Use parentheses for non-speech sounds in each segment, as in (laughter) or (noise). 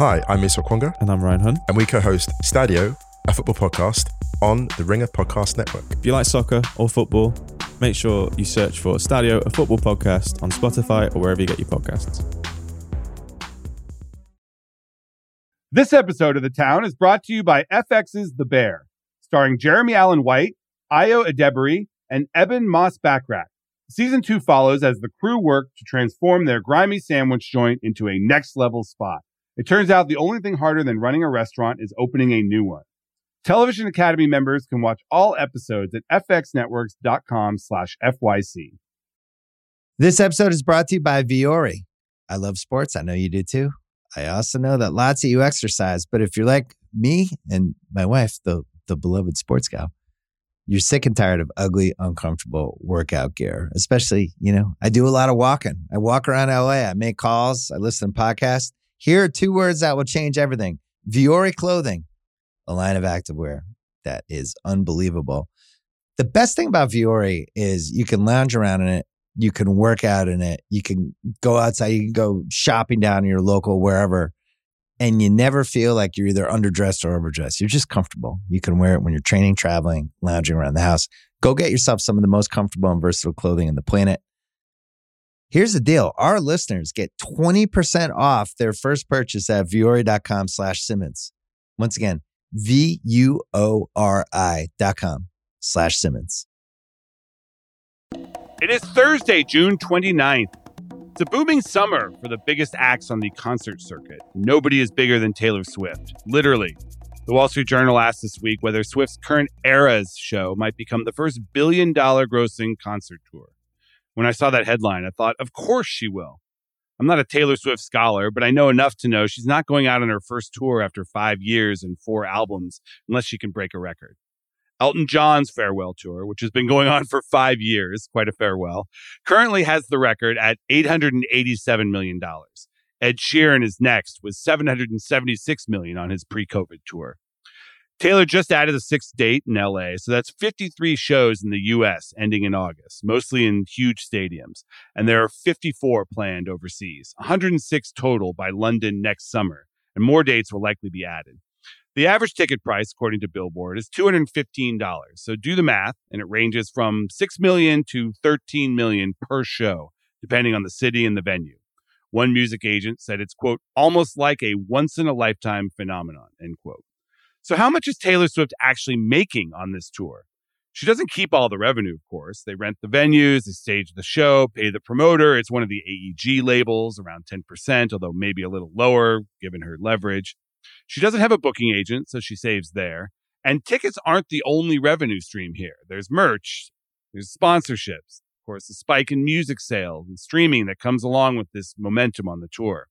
Hi, I'm Musa Okwonga, And I'm Ryan Hunt. and we co-host Stadio, a football podcast on the Ringer Podcast Network. If you like soccer or football, make sure you search for Stadio, a football podcast on Spotify or wherever you get your podcasts. This episode of The Town is brought to you by FX's The Bear, starring Jeremy Allen White, Ayo Edebiri, and Ebon Moss-Bachrach. Season two follows as the crew work to transform their grimy sandwich joint into a next level spot. It turns out the only thing harder than running a restaurant is opening a new one. Television Academy members can watch all episodes at fxnetworks.com slash FYC. This episode is brought to you by Vuori. I love sports. I know you do too. I also know that lots of you exercise, but if you're like me and my wife, the the beloved sports gal, you're sick and tired of ugly, uncomfortable workout gear. Especially, you know, I do a lot of walking. I walk around LA. I make calls. I listen to podcasts. Here are two words that will change everything: Vuori clothing, a line of activewear that is unbelievable. The best thing about Vuori is you can lounge around in it you can work out in it. You can go outside. You can go shopping down in your local wherever, and you never feel like you're either underdressed or overdressed. You're just comfortable. You can wear it when you're training, traveling, lounging around the house. Go get yourself some of the most comfortable and versatile clothing on the planet. Here's the deal. Our listeners get 20% off their first purchase at vuori.com slash Simmons. Once again, V-U-O-R-I dot com slash Simmons. It is Thursday, June 29th. It's a booming summer for the biggest acts on the concert circuit. Nobody is bigger than Taylor Swift, literally. The Wall Street Journal asked this week whether Swift's current Eras show might become the first billion dollar grossing concert tour. When I saw that headline, I thought, of course she will. I'm not a Taylor Swift scholar, but I know enough to know she's not going out on her first tour after five years and four albums unless she can break a record. Elton John's farewell tour, which has been going on for five years, quite a farewell, currently has the record at $887 million. Ed Sheeran is next with 776 million on his pre-COVID tour. Taylor just added a sixth date in LA, so that's 53 shows in the US ending in August, mostly in huge stadiums, and there are 54 planned overseas, 106 total by London next summer, and more dates will likely be added. The average ticket price, according to Billboard, is $215. So do the math, and it ranges from 6 million to 13 million per show, depending on the city and the venue. One music agent said it's, quote, almost like a once in a lifetime phenomenon, end quote. So how much is Taylor Swift actually making on this tour? She doesn't keep all the revenue, of course. They rent the venues, they stage the show, pay the promoter. It's one of the AEG labels, around 10%, although maybe a little lower given her leverage. She doesn't have a booking agent, so she saves there. And tickets aren't the only revenue stream here. There's merch, there's sponsorships, of course, the spike in music sales and streaming that comes along with this momentum on the tour.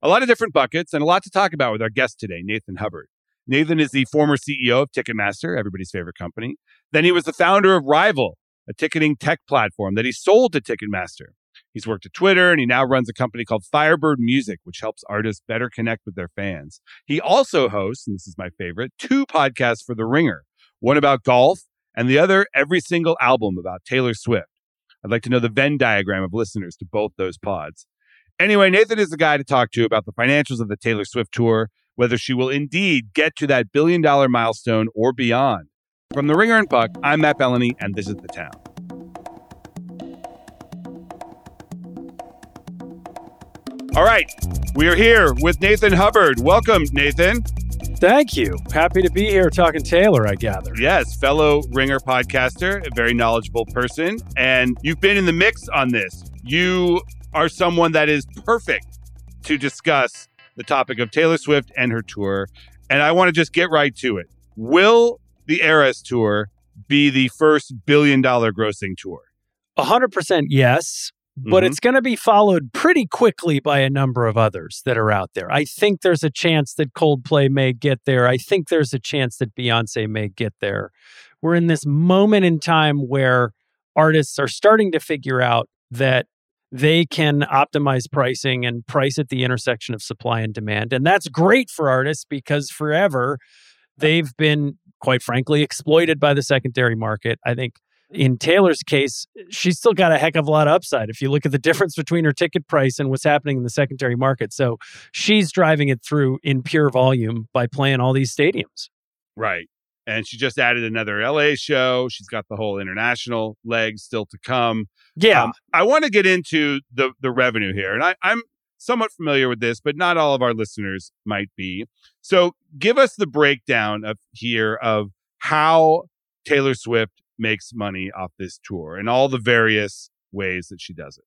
A lot of different buckets and a lot to talk about with our guest today, Nathan Hubbard. Nathan is the former CEO of Ticketmaster, everybody's favorite company. Then he was the founder of Rival, a ticketing tech platform that he sold to Ticketmaster. He's worked at Twitter and he now runs a company called Firebird Music, which helps artists better connect with their fans. He also hosts, and this is my favorite, two podcasts for The Ringer one about golf and the other every single album about Taylor Swift. I'd like to know the Venn diagram of listeners to both those pods. Anyway, Nathan is the guy to talk to about the financials of the Taylor Swift tour, whether she will indeed get to that billion dollar milestone or beyond. From The Ringer and Puck, I'm Matt Belloni, and this is The Town. All right, we are here with Nathan Hubbard. Welcome, Nathan. Thank you. Happy to be here talking Taylor, I gather. Yes, fellow Ringer podcaster, a very knowledgeable person, and you've been in the mix on this. You are someone that is perfect to discuss the topic of Taylor Swift and her tour. And I want to just get right to it. Will the Eras tour be the first billion dollar grossing tour? 100% yes, but Mhm. it's going to be followed pretty quickly by a number of others that are out there. I think there's a chance that Coldplay may get there. I think there's a chance that Beyonce may get there. We're in this moment in time where artists are starting to figure out that they can optimize pricing and price at the intersection of supply and demand. And that's great for artists because forever they've been, quite frankly, exploited by the secondary market. I think in Taylor's case, she's still got a heck of a lot of upside if you look at the difference between her ticket price and what's happening in the secondary market. So she's driving it through in pure volume by playing all these stadiums. Right. And she just added another LA show. She's got the whole international leg still to come. Yeah. Um, I want to get into the the revenue here. And I, I'm somewhat familiar with this, but not all of our listeners might be. So give us the breakdown of here of how Taylor Swift makes money off this tour and all the various ways that she does it.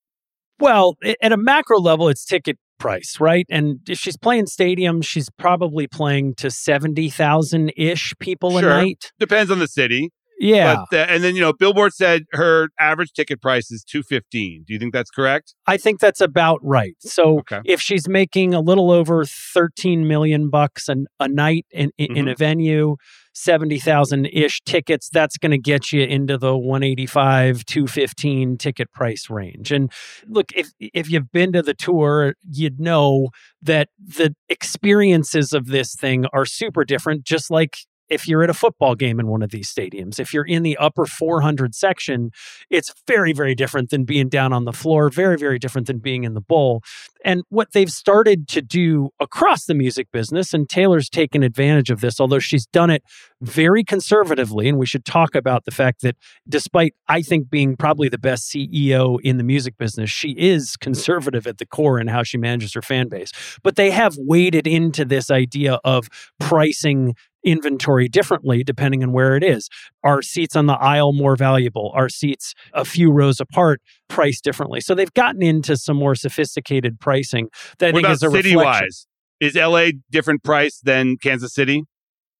Well, at a macro level, it's ticket price, right? And if she's playing stadiums, she's probably playing to 70,000 ish people Sure. a night. Depends on the city. Yeah. But, uh, and then, you know, Billboard said her average ticket price is 215. Do you think that's correct? I think that's about right. So Okay. if she's making a little over 13 million bucks an, a night in, in, in a venue, 70,000 ish tickets, that's going to get you into the 185, 215 ticket price range. And look, if, if you've been to the tour, you'd know that the experiences of this thing are super different, just like if you're at a football game in one of these stadiums. If you're in the upper 400 section, it's very, very different than being down on the floor, very, very different than being in the bowl. And what they've started to do across the music business, and Taylor's taken advantage of this, although she's done it very conservatively. And we should talk about the fact that despite, I think, being probably the best CEO in the music business, she is conservative at the core in how she manages her fan base. But they have waded into this idea of pricing inventory differently depending on where it is. Are seats on the aisle more valuable? Are seats a few rows apart priced differently? So they've gotten into some more sophisticated pricing that I what think about is a city reflection. wise? Is LA different price than Kansas City?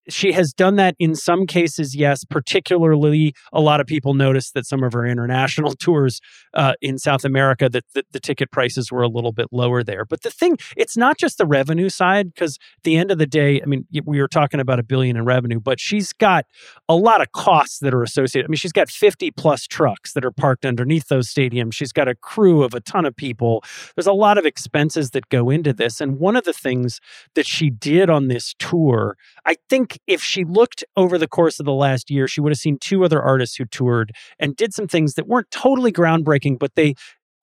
She has done that in some cases, yes. Particularly, a lot of people noticed that some of her international (laughs) tours uh, in South America that the, ticket prices were a little bit lower there. But the thing, it's not just the revenue side because at the end of the day, I mean, we were talking about a billion in revenue, but she's got a lot of costs that are associated. I mean, she's got 50 plus trucks that are parked underneath those stadiums. She's got a crew of a ton of people. There's a lot of expenses that go into this. And one of the things that she did on this tour, I think if she looked over the course of the last year, she would have seen two other artists who toured and did some things that weren't totally groundbreaking, but they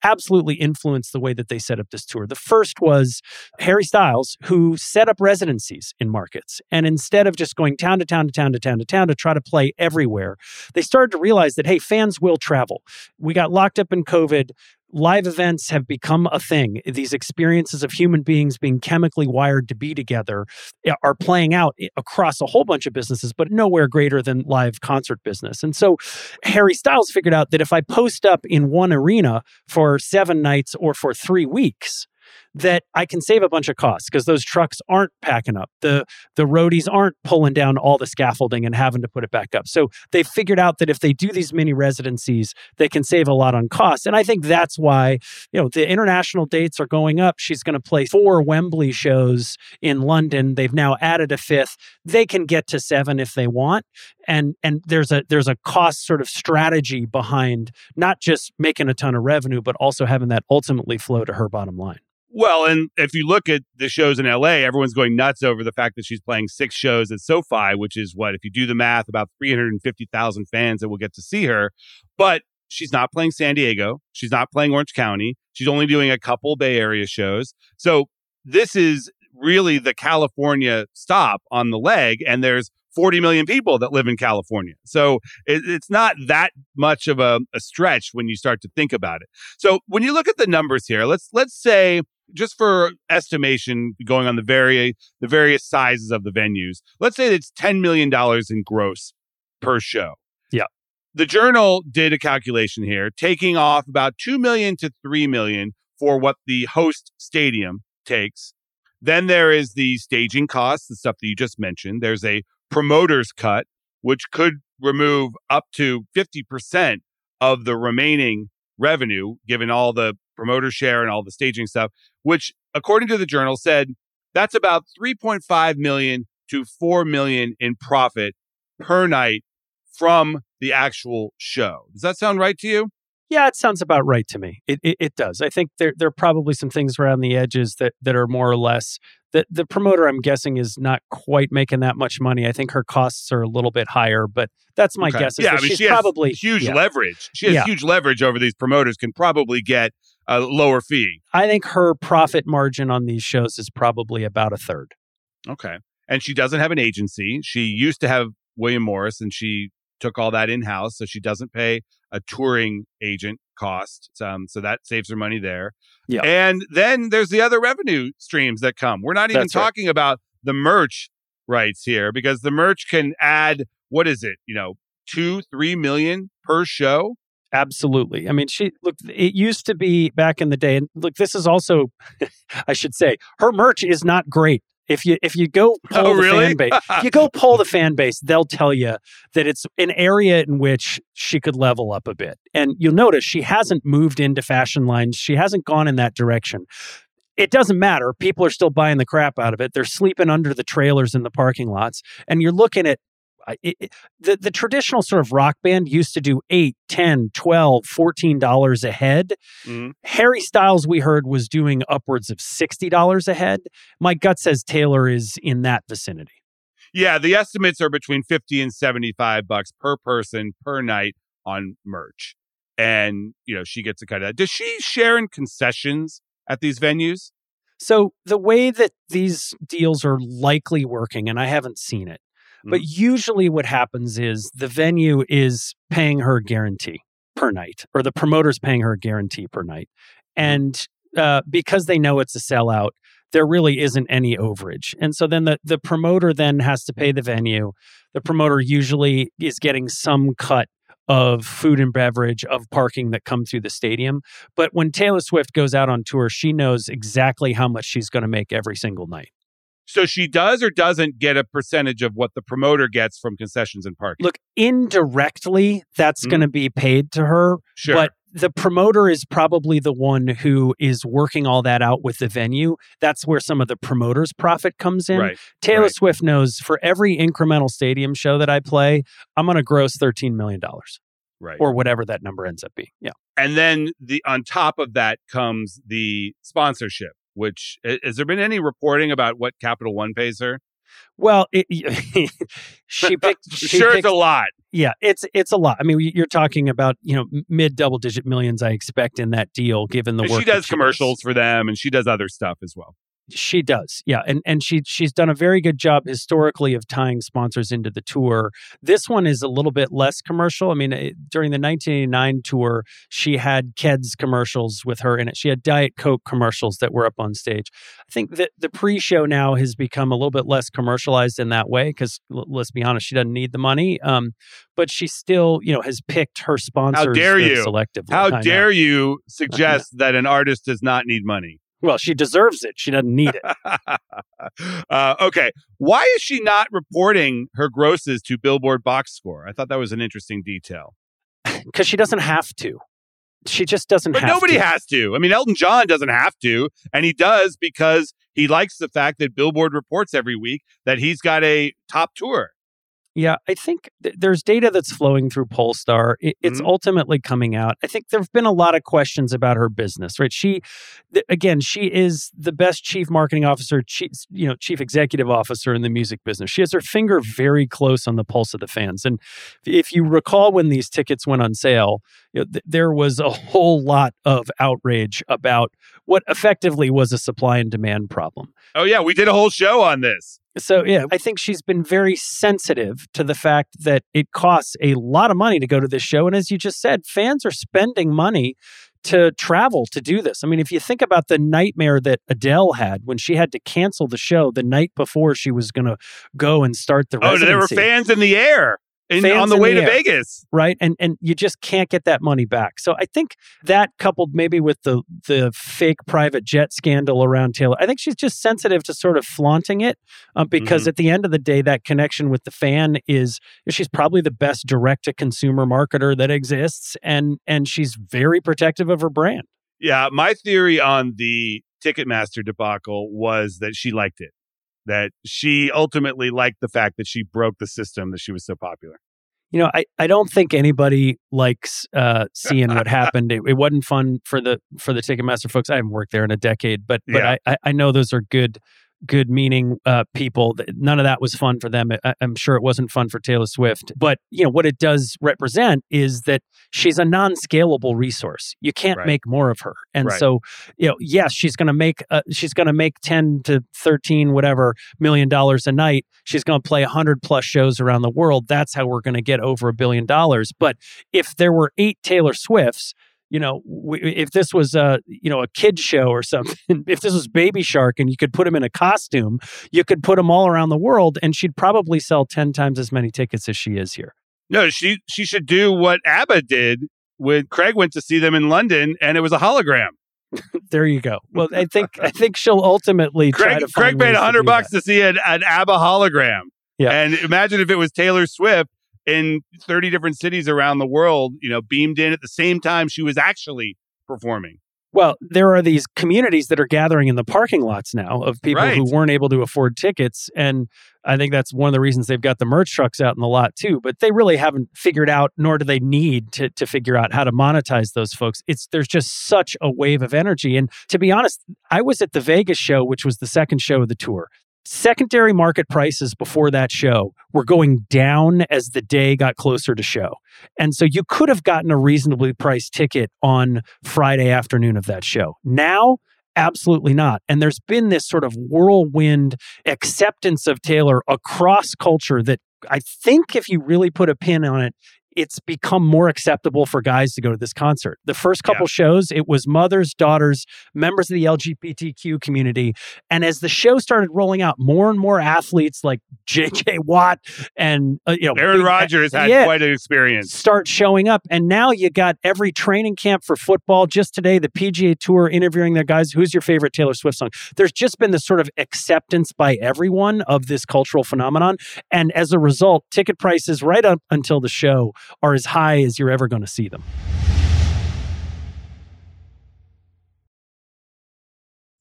absolutely influenced the way that they set up this tour. The first was Harry Styles, who set up residencies in markets. And instead of just going town to town to town to town to town to try to play everywhere, they started to realize that, hey, fans will travel. We got locked up in COVID live events have become a thing. These experiences of human beings being chemically wired to be together eh, are playing out across a whole bunch of businesses, but nowhere greater than live concert business. And so Harry Styles figured out that if I post up in one arena for seven nights or for three weeks, that I can save a bunch of costs because those trucks aren't packing up. The the roadies aren't pulling down all the scaffolding and having to put it back up. So they figured out that if they do these mini residencies, they can save a lot on costs. And I think that's why, you know, the international dates are going up. She's going to play four Wembley shows in London. They've now added a fifth. They can get to seven if they want. And and there's a there's a cost sort of strategy behind not just making a ton of revenue, but also having that ultimately flow to her bottom line. Well, and if you look at the shows in LA, everyone's going nuts over the fact that she's playing six shows at SoFi, which is what, if you do the math, about 350,000 fans that will get to see her. But she's not playing San Diego. She's not playing Orange County. She's only doing a couple Bay Area shows. So this is really the California stop on the leg. And there's 40 million people that live in California. So it, it's not that much of a, a stretch when you start to think about it. So when you look at the numbers here, let's let's say just for estimation going on the very the various sizes of the venues, let's say it's $10 million in gross per show. Yeah. The journal did a calculation here, taking off about 2 million to 3 million for what the host stadium takes. Then there is the staging costs, the stuff that you just mentioned. There's a promoter's cut, which could remove up to 50% of the remaining revenue, given all the promoter share and all the staging stuff, which according to the journal said that's about 3.5 million to 4 million in profit per night from the actual show. Does that sound right to you? Yeah, it sounds about right to me. It, it, it does. I think there there are probably some things around the edges that that are more or less the the promoter I'm guessing is not quite making that much money. I think her costs are a little bit higher, but that's my Okay. guess. Yeah, that I mean, she's she probably huge yeah. leverage. She has Yeah. huge leverage over these promoters. Can probably get a lower fee. I think her profit margin on these shows is probably about a third. Okay. And she doesn't have an agency. She used to have William Morris and she took all that in house. So she doesn't pay a touring agent cost. Um, so that saves her money there. Yeah. And then there's the other revenue streams that come. We're not even That's right. talking about the merch rights here because the merch can add, what is it? You know, two, three million per show. Absolutely. I mean, she look. It used to be back in the day, and look, this is also, (laughs) I should say, her merch is not great. If you if you go poll (laughs) Oh, the really? fan base, (laughs) if you go poll the fan base, they'll tell you that it's an area in which she could level up a bit. And you'll notice she hasn't moved into fashion lines. She hasn't gone in that direction. It doesn't matter. People are still buying the crap out of it. They're sleeping under the trailers in the parking lots. And you're looking at it, it- the, the traditional sort of rock band used to do 8 10 12 14 dollars a head Mhm. harry styles we heard was doing upwards of 60 dollars a head my gut says taylor is in that vicinity Yeah, the estimates are between 50 and 75 bucks per person per night on merch. And, you know, she gets a cut of that. Does she share in concessions at these venues? so the way that these deals are likely working and i haven't seen it but usually what happens is the venue is paying her guarantee per night or the promoter's paying her a guarantee per night. And uh, because they know it's a sellout there really isn't any overage. And so then the, the promoter then has to pay the venue. The promoter usually is getting some cut of food and beverage of parking that come through the stadium. But when taylor swift goes out on tour she knows exactly how much she's going to make every single night So she does or doesn't get a percentage of what the promoter gets from concessions and parking. look indirectly that's Mhm. going to be paid to her sure. but the promoter is probably the one who is working all that out with the venue that's where some of the promoter's profit comes in right. taylor right. swift knows for every incremental stadium show that i play i'm going to gross 13 million dollars Right. or whatever that number ends up being yeah and then the on top of that comes the sponsorship, which has there been any reporting about what Capital One pays her? well it, (laughs) she (laughs) picked she sure, picked, it's a lot. yeah it's it's a lot i mean you're talking about you know mid double digit millions i expect in that deal given the And work she does commercials for them, and she does other stuff as well. She does, yeah, and and she she's done a very good job historically of tying sponsors into the tour. This one is a little bit less commercial. I mean, it, during the 1989 tour, she had Keds commercials with her in it. She had Diet Coke commercials that were up on stage. I think that the pre-show now has become a little bit less commercialized in that way because l- let's be honest, she doesn't need the money. Um, but she still, you know, has picked her sponsors dare you. selectively. How dare you (laughs) suggest that an artist does not need money? Well, she deserves it. She doesn't need it. (laughs) uh, okay. Why is she not reporting her grosses to Billboard Box Score? I thought that was an interesting detail. (laughs) because she doesn't have to. She just doesn't But nobody to. has to. I mean, Elton John doesn't have to, and he does because he likes the fact that Billboard reports every week that he's got a top tour. Yeah, I think th- there's data that's flowing through Pollstar. It, it's Mhm. ultimately coming out. I think there have been a lot of questions about her business, right? She, th- again, she is the best chief marketing officer, chief, you know, chief executive officer in the music business. She has her finger very close on the pulse of the fans. And if you recall when these tickets went on sale, you know, th- there was a whole lot of outrage about what effectively was a supply and demand problem. Oh, yeah. We did a whole show on this. So yeah, I think she's been very sensitive to the fact that it costs a lot of money to go to this show, and as you just said, fans are spending money to travel to do this. I mean, if you think about the nightmare that Adele had when she had to cancel the show the night before she was going to go and start the Oh, residency, there were fans in the air in, on the way the to air. Vegas. right? And and you just can't get that money back. So I think that coupled maybe with the the fake private jet scandal around Taylor, I think she's just sensitive to sort of flaunting it um, because Mm-hmm. at the end of the day, that connection with the fan is she's probably the best direct to consumer marketer that exists, and and she's very protective of her brand. Yeah, my theory on the Ticketmaster debacle was that she liked it. That she ultimately liked the fact that she broke the system that she was so popular. You know, I, I don't think anybody likes uh, seeing what (laughs) happened. It, it wasn't fun for the for the Ticketmaster folks. I haven't worked there in a decade, but but Yeah. I, I I know those are good good meaning uh, people. None of that was fun for them. I, am sure it wasn't fun for Taylor Swift. But you know what it does represent is that she's a non-scalable resource. You can't Right. make more of her. And Right. so, you know, yes, she's going to make uh, she's going to make 10 to 13 whatever million dollars a night. She's going to play 100 plus shows around the world. That's how we're going to get over a billion dollars. But if there were eight Taylor Swifts, you know, if this was a you know a kid show or something, (laughs) if this was Baby Shark and you could put him in a costume, you could put him all around the world, and she'd probably sell ten times as many tickets as she is here. No, she she should do what ABBA did when Craig went to see them in London, and it was a hologram. (laughs) There you go. Well, I think (laughs) I think she'll ultimately try Craig Craig paid a hundred bucks that. to see an, an ABBA hologram. Yeah. And imagine if it was Taylor Swift in 30 different cities around the world, you know, beamed in at the same time she was actually performing. Well, there are these communities that are gathering in the parking lots now of people Right. who weren't able to afford tickets. And I think that's one of the reasons they've got the merch trucks out in the lot too. But they really haven't figured out, nor do they need to, to figure out how to monetize those folks. It's there's just such a wave of energy. And to be honest, I was at the Vegas show, which was the second show of the tour. Secondary market prices before that show were going down as the day got closer to show. And so you could have gotten a reasonably priced ticket on Friday afternoon of that show. Now, absolutely not. And there's been this sort of whirlwind acceptance of Taylor across culture that I think if you really put a pin on it, it's become more acceptable for guys to go to this concert. The first couple shows, it was mothers, daughters, members of the LGBTQ community. And as the show started rolling out, more and more athletes like JJ (laughs) Watt and, uh, you know, Aaron Rodgers had yeah, quite an experience. start showing up. And now you got every training camp for football. Just today, the PGA Tour interviewing their guys. Who's your favorite Taylor Swift song? There's just been this sort of acceptance by everyone of this cultural phenomenon. And as a result, ticket prices right up until the show are as high as you're ever going to see them.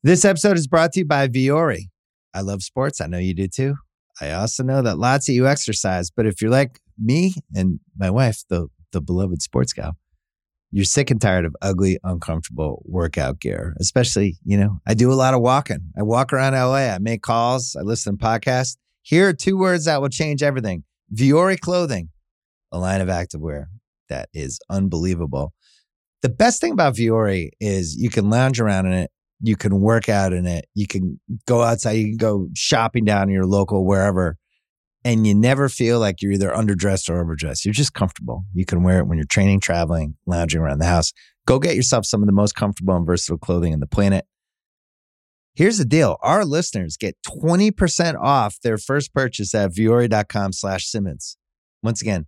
This episode is brought to you by Vuori. I love sports. I know you do too. I also know that lots of you exercise, but if you're like me and my wife, the the beloved sports gal, you're sick and tired of ugly, uncomfortable workout gear. Especially, you know, I do a lot of walking. I walk around LA. I make calls. I listen to podcasts. Here are two words that will change everything: Vuori clothing, a line of activewear that is unbelievable. The best thing about Vuori is you can lounge around in it you can work out in it. You can go outside. You can go shopping down in your local wherever, and you never feel like you're either underdressed or overdressed. You're just comfortable. You can wear it when you're training, traveling, lounging around the house. Go get yourself some of the most comfortable and versatile clothing on the planet. Here's the deal. Our listeners get 20% off their first purchase at vuori.com slash Simmons. Once again,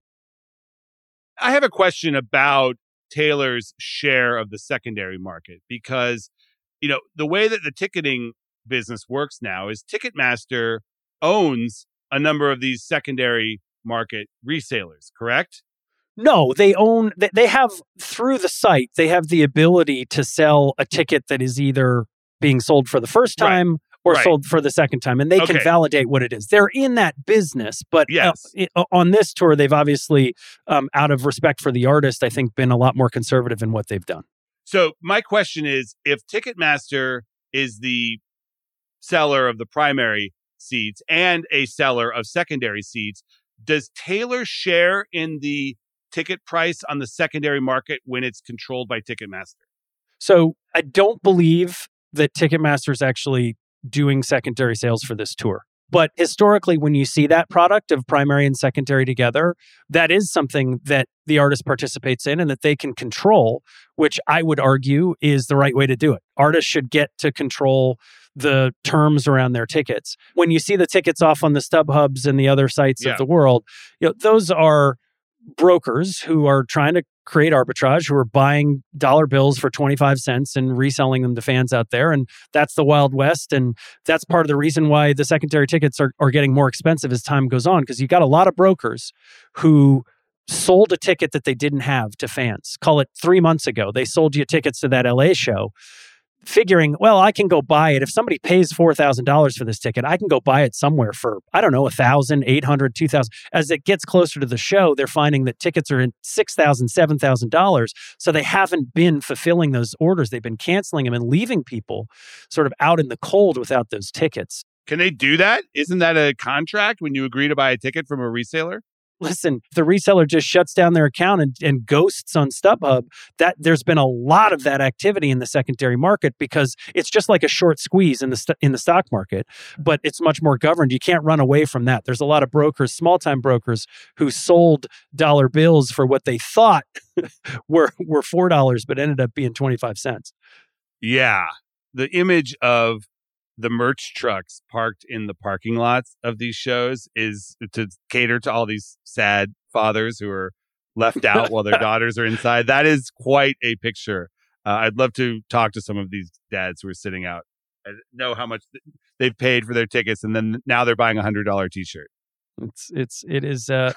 I have a question about Taylor's share of the secondary market because, you know, the way that the ticketing business works now is Ticketmaster owns a number of these secondary market resellers, correct? No, they own, they, have through the site, they have the ability to sell a ticket that is either being sold for the first Right. Or Right. sold for the second time, and they can validate what it is. They're in that business, but uh, Yes. i- on this tour, they've obviously, um, out of respect for the artist, I think been a lot more conservative in what they've done. So my question is if Ticketmaster is the seller of the primary seats and a seller of secondary seats, does Taylor share in the ticket price on the secondary market when it's controlled by Ticketmaster? So I don't believe that Ticketmaster is actually doing secondary sales for this tour. But historically, when you see that product of primary and secondary together, that is something that the artist participates in and that they can control, which I would argue is the right way to do it. Artists should get to control the terms around their tickets. When you see the tickets off on the StubHubs and the other sites Yeah. of the world, you know, those are brokers who are trying to create arbitrage, who are buying dollar bills for 25 cents and reselling them to fans out there. And that's the Wild West. And that's part of the reason why the secondary tickets are, are getting more expensive as time goes on, because you got a lot of brokers who sold a ticket that they didn't have to fans. Call it three months ago. They sold you tickets to that LA show. Figuring, well, I can go buy it. If somebody pays four thousand dollars for this ticket, I can go buy it somewhere for I don't know a thousand, eight hundred, two thousand. As it gets closer to the show, they're finding that tickets are in six thousand, seven thousand dollars. So they haven't been fulfilling those orders. They've been canceling them and leaving people sort of out in the cold without those tickets. Can they do that? Isn't that a contract when you agree to buy a ticket from a reseller? Listen, if the reseller just shuts down their account and, and ghosts on StubHub, that there's been a lot of that activity in the secondary market because it's just like a short squeeze in the st- in the stock market, but it's much more governed. You can't run away from that. There's a lot of brokers, small time brokers, who sold dollar bills for what they thought (laughs) were were four dollars, but ended up being twenty five cents. Yeah. The image of the merch trucks parked in the parking lots of these shows is to cater to all these sad fathers who are left out while their (laughs) daughters are inside. That is quite a picture. Uh, I'd love to talk to some of these dads who are sitting out and know how much they've paid for their tickets, and then now they're buying a hundred dollar T-shirt. It's it's it is uh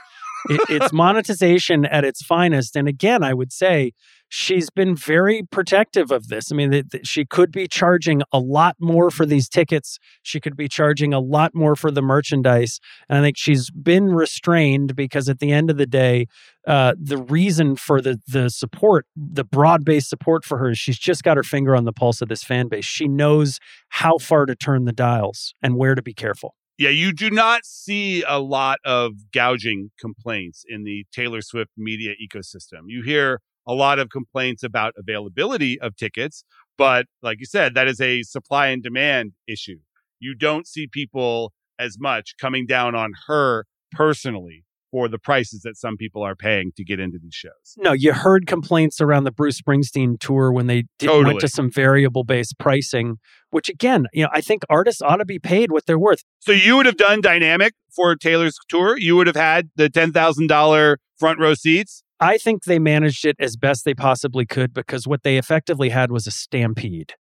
it, it's monetization at its finest. And again, I would say she's been very protective of this. I mean, she could be charging a lot more for these tickets. She could be charging a lot more for the merchandise. And I think she's been restrained because at the end of the day, uh, the reason for the the support, the broad based support for her, is she's just got her finger on the pulse of this fan base. She knows how far to turn the dials and where to be careful. Yeah, you do not see a lot of gouging complaints in the Taylor Swift media ecosystem. You hear a lot of complaints about availability of tickets, but like you said, that is a supply and demand issue. You don't see people as much coming down on her personally for the prices that some people are paying to get into these shows. No, you heard complaints around the Bruce Springsteen tour when they did, Totally. went to some variable based pricing, which again, you know, I think artists ought to be paid what they're worth. So you would have done dynamic for Taylor's tour. You would have had the ten thousand dollar front row seats. I think they managed it as best they possibly could because what they effectively had was a stampede.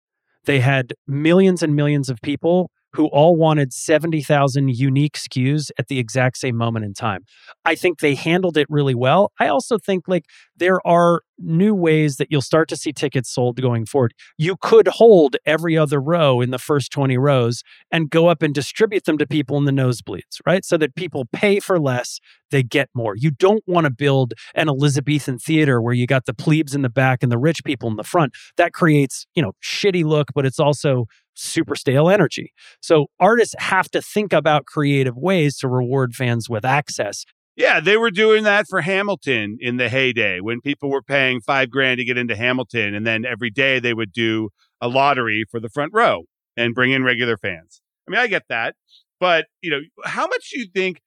They had millions and millions of people who all wanted 70,000 unique SKUs at the exact same moment in time. I think they handled it really well. I also think like there are new ways that you'll start to see tickets sold going forward. You could hold every other row in the first 20 rows and go up and distribute them to people in the nosebleeds, right? So that people pay for less, they get more. You don't want to build an Elizabethan theater where you got the plebes in the back and the rich people in the front. That creates, you know, shitty look, but it's also super stale energy. So artists have to think about creative ways to reward fans with access. Yeah, they were doing that for Hamilton in the heyday when people were paying five grand to get into Hamilton. And then every day they would do a lottery for the front row and bring in regular fans. I mean, I get that. But, you know, how much do you think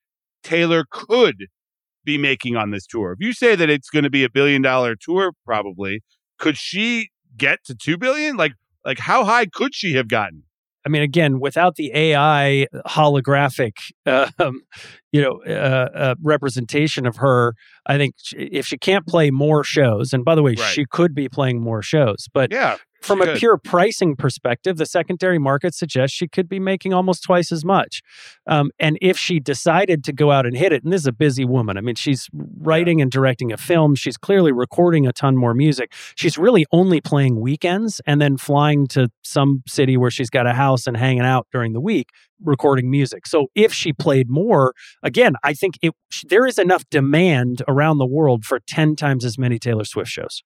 Taylor could be making on this tour? If you say that it's going to be a billion dollar tour, probably, could she get to 2 billion? Like, like how high could she have gotten? I mean, again, without the AI holographic, (laughs) um, you know, uh, uh, representation of her, I think sh- if she can't play more shows, and by the way, Right. she could be playing more shows, but Yeah. from a could. pure pricing perspective, the secondary market suggests she could be making almost twice as much. Um, and if she decided to go out and hit it, and this is a busy woman, I mean, she's writing and directing a film, she's clearly recording a ton more music. She's really only playing weekends and then flying to some city where she's got a house and hanging out during the week recording music. So if she played more, again, I think it there is enough demand around the world for 10 times as many Taylor Swift shows.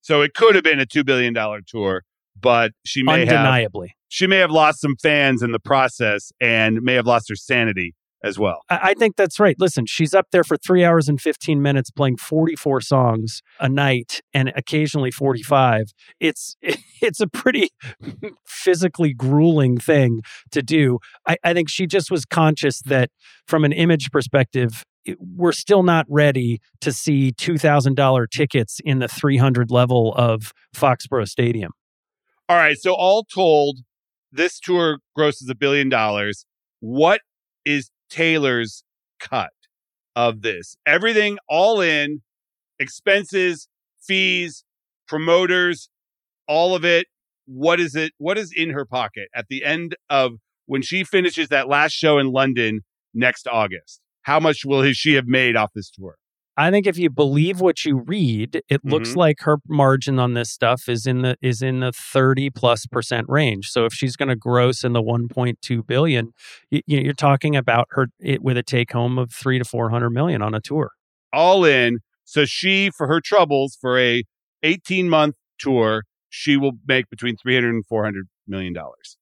So it could have been a $2 billion tour, but she may have Undeniably. she may have lost some fans in the process and may have lost her sanity as well. I I think that's right. Listen, she's up there for three hours and 15 minutes playing 44 songs a night and occasionally 45. It's (laughs) it's a pretty (laughs) physically grueling thing to do. I, I think she just was conscious that from an image perspective, we're still not ready to see $2,000 tickets in the 300 level of Foxborough Stadium. All right. So all told, this tour grosses a billion dollars. What is Taylor's cut of this? Everything all in, expenses, fees, promoters, all of it. What is it? What is in her pocket at the end of when she finishes that last show in London next August? How much will she have made off this tour? I think if you believe what you read, it looks Mhm. like her margin on this stuff is in the is in the 30 plus percent range. So if she's going to gross in the 1.2 billion, you, you're talking about her it with a take home of 3 to 400 million on a tour. all in. So she, for her troubles, for a 18 month tour, she will make between 300 and 400 million dollars.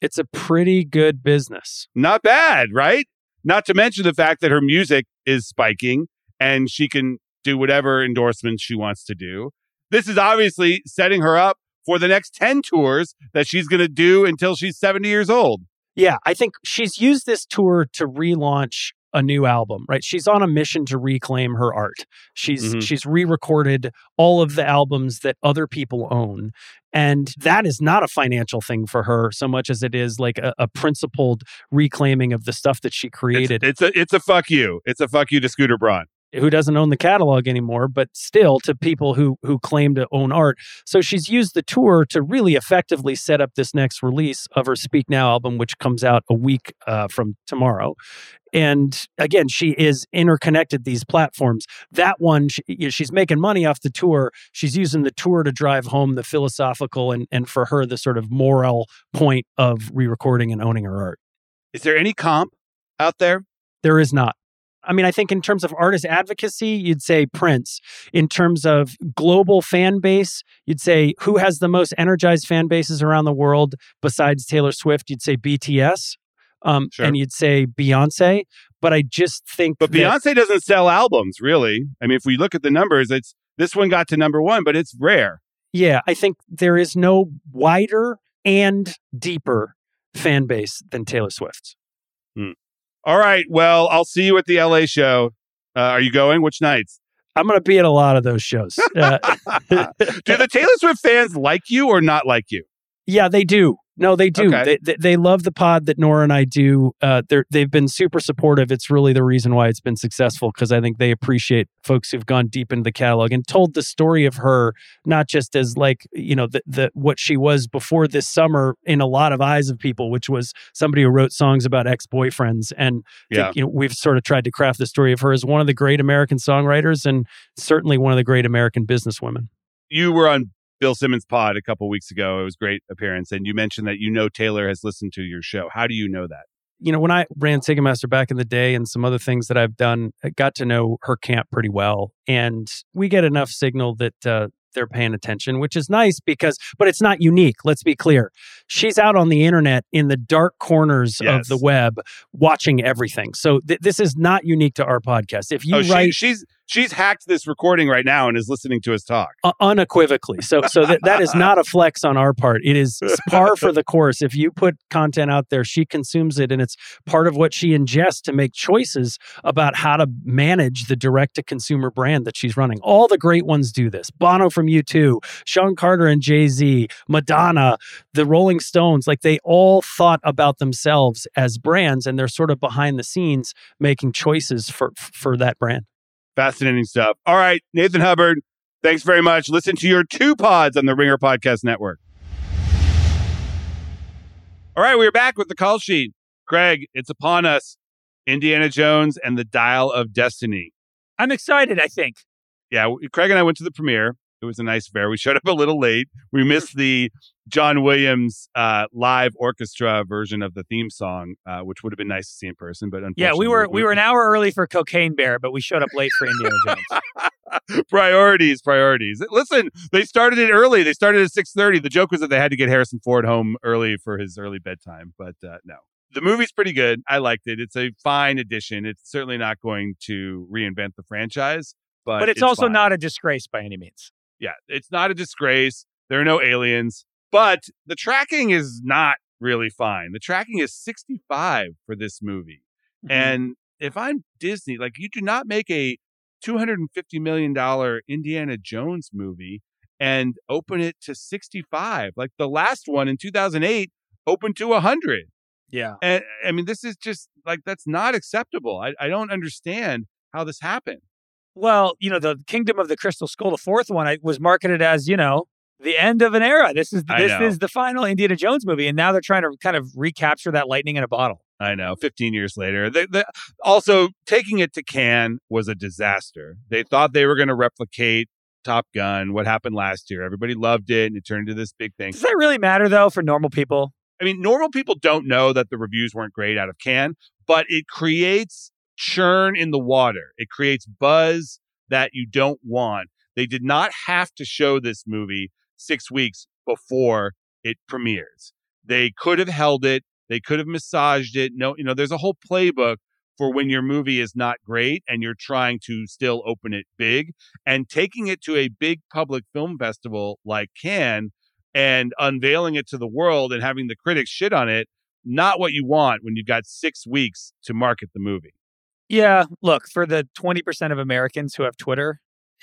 It's a pretty good business. Not bad, right? Not to mention the fact that her music is spiking and she can do whatever endorsements she wants to do. This is obviously setting her up for the next 10 tours that she's going to do until she's 70 years old. Yeah, I think she's used this tour to relaunch a new album, right? She's on a mission to reclaim her art. She's Mhm. she's re-recorded all of the albums that other people own. And that is not a financial thing for her so much as it is like a, a principled reclaiming of the stuff that she It's, created. it's a it's a fuck you. It's a fuck you to Scooter Braun. Who doesn't own the catalog anymore, but still to people who who claim to own art. So she's used the tour to really effectively set up this next release of her Speak Now album, which comes out a week uh, from tomorrow. And again, she is interconnected these platforms. That one, she, she's making money off the tour. She's using the tour to drive home the philosophical and and for her the sort of moral point of re-recording and owning her art. Is there any comp out there? There is not. I mean, I think in terms of artist advocacy, you'd say Prince. In terms of global fan base, you'd say who has the most energized fan bases around the world besides Taylor Swift? You'd say BTS. Um, Sure. And you'd say Beyonce. But I just think But that- Beyonce doesn't sell albums, really. I mean, if we look at the numbers, it's this one got to number one, but it's rare. yeah, I think there is no wider and deeper fan base than Taylor Swift's. All right. Well, I'll see you at the LA show. Uh, are you going? Which nights? I'm going to be at a lot of those shows. (laughs) Uh, Do the Taylor Swift fans like you or not like you? Yeah, they do. No, they do. Okay. They, they they love the pod that Nora and I do. Uh, they're they've been super supportive. It's really the reason why it's been successful because I think they appreciate folks who've gone deep into the catalog and told the story of her not just as like you know the the what she was before this summer in a lot of eyes of people, which was somebody who wrote songs about ex boyfriends. And Yeah. think, you know we've sort of tried to craft the story of her as one of the great American songwriters and certainly one of the great American businesswomen. You were on Bill Simmons' pod a couple weeks ago. It was a great appearance, and you mentioned that you know Taylor has listened to your show. How do you know that? you know, when I ran Ticketmaster back in the day and some other things that I've done, I got to know her camp pretty well. And we get enough signal that uh, they're paying attention, which is nice because, but it's not unique. Let's be clear. She's out on the internet in the dark corners Yes. of the web watching everything. So th- this is not unique to our podcast. If you oh, she- write she's she's hacked this recording right now and is listening to us talk. uh, unequivocally. So so that, that is not a flex on our part. It is par for the course. If you put content out there, she consumes it and it's part of what she ingests to make choices about how to manage the direct to consumer brand that she's running. All the great ones do this. Bono from U2, Shawn Carter and Jay-Z, Madonna, the Rolling Stones, like they all thought about themselves as brands and they're sort of behind the scenes making choices for for that brand. Fascinating stuff. All right, Nathan Hubbard, thanks very much. Listen to your two pods on the Ringer Podcast Network. All right, we're back with the call sheet. Craig, it's upon us. Indiana Jones and the Dial of Destiny. I'm excited, I think. Yeah, Craig and I went to the premiere. It was a nice affair. We showed up a little late. We missed the John Williams uh, live orchestra version of the theme song, uh, which would have been nice to see in person. But unfortunately, Yeah, we were we were an hour early for Cocaine Bear, but we showed up late for Indiana Jones. (laughs) priorities, priorities. Listen, they started it early. They started at six thirty. The joke was that they had to get Harrison Ford home early for his early bedtime, but uh, no. the movie's pretty good. I liked it. It's a fine addition. It's certainly not going to reinvent the franchise, but But it's, also fine. not a disgrace by any means. Yeah, it's not a disgrace. There are no aliens, but the tracking is not really fine. The tracking is 65 for this movie. Mm-hmm. And if I'm Disney, like you do not make a $250 million Indiana Jones movie and open it to 65. Like the last one in 2008 opened to 100. yeah. And I mean, this is just like, that's not acceptable. I, I don't understand how this happened. Well, you know, the Kingdom of the Crystal Skull, the fourth one, I was marketed as, you know, the end of an era. This is this is the final Indiana Jones movie, and now they're trying to kind of recapture that lightning in a bottle. I know. 15 years later. The, the, also, taking it to Cannes was a disaster. They thought they were going to replicate Top Gun, what happened last year. Everybody loved it, and it turned into this big thing. Does that really matter though for normal people? I mean, normal people don't know that the reviews weren't great out of Cannes, but it creates churn in the water. It creates buzz that you don't want. They did not have to show this movie six weeks before it premieres. They could have held it. They could have massaged it. No, you know, there's a whole playbook for when your movie is not great and you're trying to still open it big and taking it to a big public film festival like Cannes and unveiling it to the world and having the critics shit on it, not what you want when you've got six weeks to market the movie. Yeah. Look, for the twenty percent of Americans who have Twitter,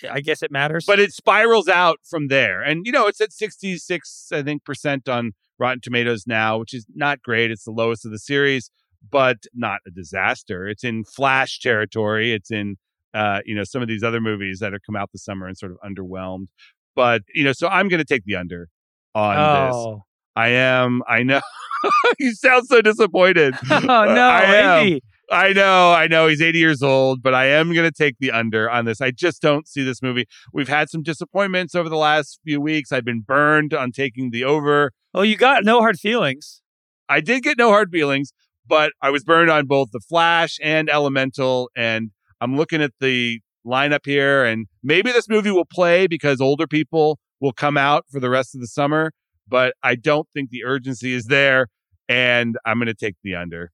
I guess it matters. But it spirals out from there. And, you know, it's at 66, I think, percent on Rotten Tomatoes now, which is not great. It's the lowest of the series, but not a disaster. It's in Flash territory. It's in, uh, you know, some of these other movies that have come out this summer and sort of underwhelmed. But, you know, so I'm going to take the under on this. oh. I am. I know. (laughs) you sound so disappointed. (laughs) oh no, I am. Andy. I know, I know he's 80 years old, but I am going to take the under on this. I just don't see this movie. We've had some disappointments over the last few weeks. I've been burned on taking the over. Oh, you got no hard feelings. I did get no hard feelings, but I was burned on both The Flash and Elemental. And I'm looking at the lineup here, and maybe this movie will play because older people will come out for the rest of the summer, but I don't think the urgency is there. And I'm going to take the under.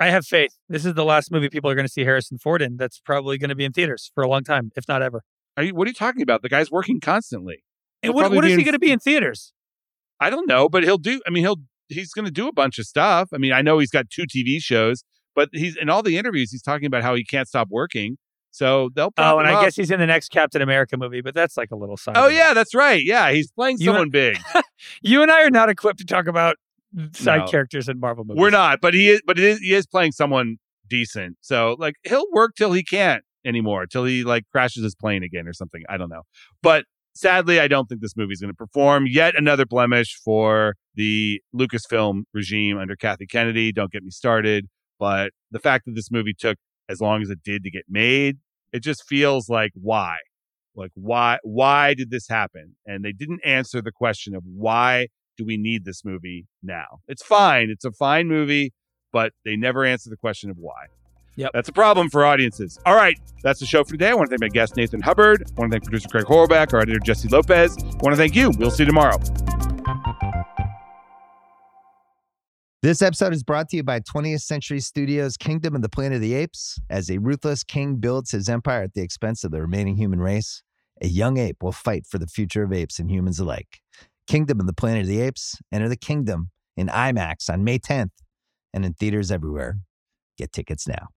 I have faith. This is the last movie people are going to see Harrison Ford in. That's probably going to be in theaters for a long time, if not ever. Are you, what are you talking about? The guy's working constantly. And what, what be he going to be in theaters? I don't know, but he'll do. I mean, he'll he's going to do a bunch of stuff. I mean, I know he's got two TV shows, but he's in all the interviews he's talking about how he can't stop working. So they'll. Oh, and I up. guess he's in the next Captain America movie, but that's like a little side. Oh yeah, that's right. Yeah, he's playing You someone big. (laughs) You and I are not equipped to talk about side No. characters in Marvel movies. We're not, but he is. But is, he is playing someone decent. So like he'll work till he can't anymore, till he like crashes his plane again or something. I don't know. But sadly, I don't think this movie's going to perform. Yet another blemish for the Lucasfilm regime under Kathy Kennedy. Don't get me started. But the fact that this movie took as long as it did to get made, it just feels like why? Like why why did this happen? And they didn't answer the question of why do we need this movie now? It's fine. It's a fine movie, but they never answer the question of why. Yep. That's a problem for audiences. All right. That's the show for today. I want to thank my guest, Nathan Hubbard. I want to thank producer Craig Horlbeck, our editor, Jessie Lopez. I want to thank you. We'll see you tomorrow. This episode is brought to you by 20th Century Studios' Kingdom of the Planet of the Apes. As a ruthless king builds his empire at the expense of the remaining human race, a young ape will fight for the future of apes and humans alike. Kingdom of the Planet of the Apes. Enter the kingdom in IMAX on May 10th and in theaters everywhere. Get tickets now.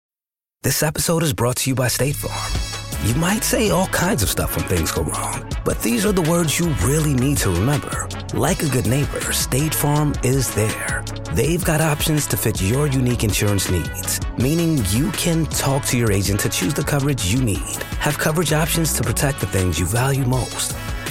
This episode is brought to you by State Farm. You might say all kinds of stuff when things go wrong, but these are the words you really need to remember. Like a good neighbor, State Farm is there. They've got options to fit your unique insurance needs, meaning you can talk to your agent to choose the coverage you need, have coverage options to protect the things you value most.